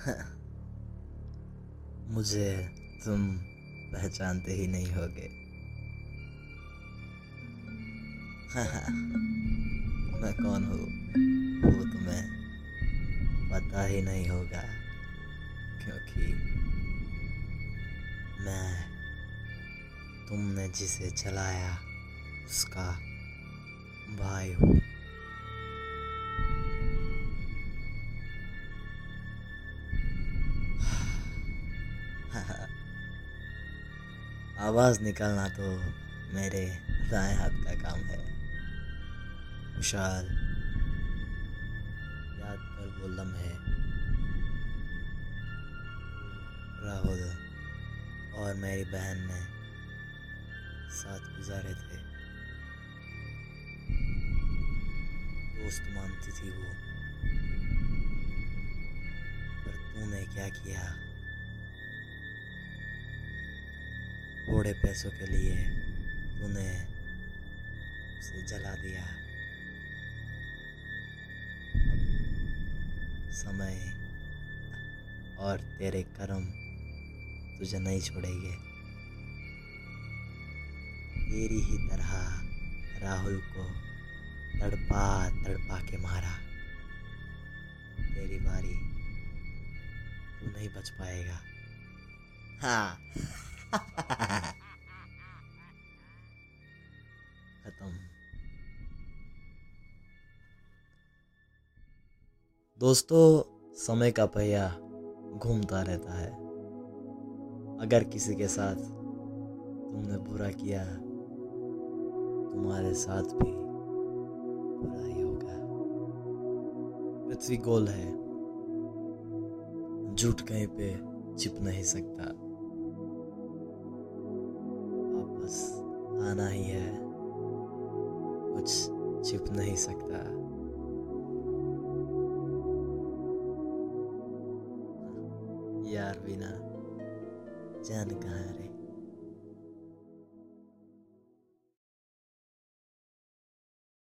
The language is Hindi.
मुझे तुम पहचानते ही नहीं होगे। मैं कौन हूँ? वो तुम्हें पता ही नहीं होगा, क्योंकि मैं तुमने जिसे चलाया, उसका भाई हूँ। आवाज़ निकालना तो मेरे दाएँ हाथ का काम है। विशाल, याद कर वो लम्हे। राहुल और मेरी बहन ने साथ गुजारे थे। दोस्त मानती थी वो। पर तूने क्या किया? थोड़े पैसों के लिए तूने उसे जला दिया। समय और तेरे कर्म तुझे नहीं छोड़ेंगे। तेरी ही तरह राहुल को तड़पा तड़पा के मारा। तेरी बारी, तू नहीं बच पाएगा। हाँ। खत्म। दोस्तों, समय का पहिया घूमता रहता है। अगर किसी के साथ तुमने बुरा किया, तुम्हारे साथ भी बुरा ही होगा। पृथ्वी गोल है। झूठ कहीं पे छिप नहीं सकता। आना ही है। कुछ छुप नहीं सकता। यार बिना जान कहाँ रे?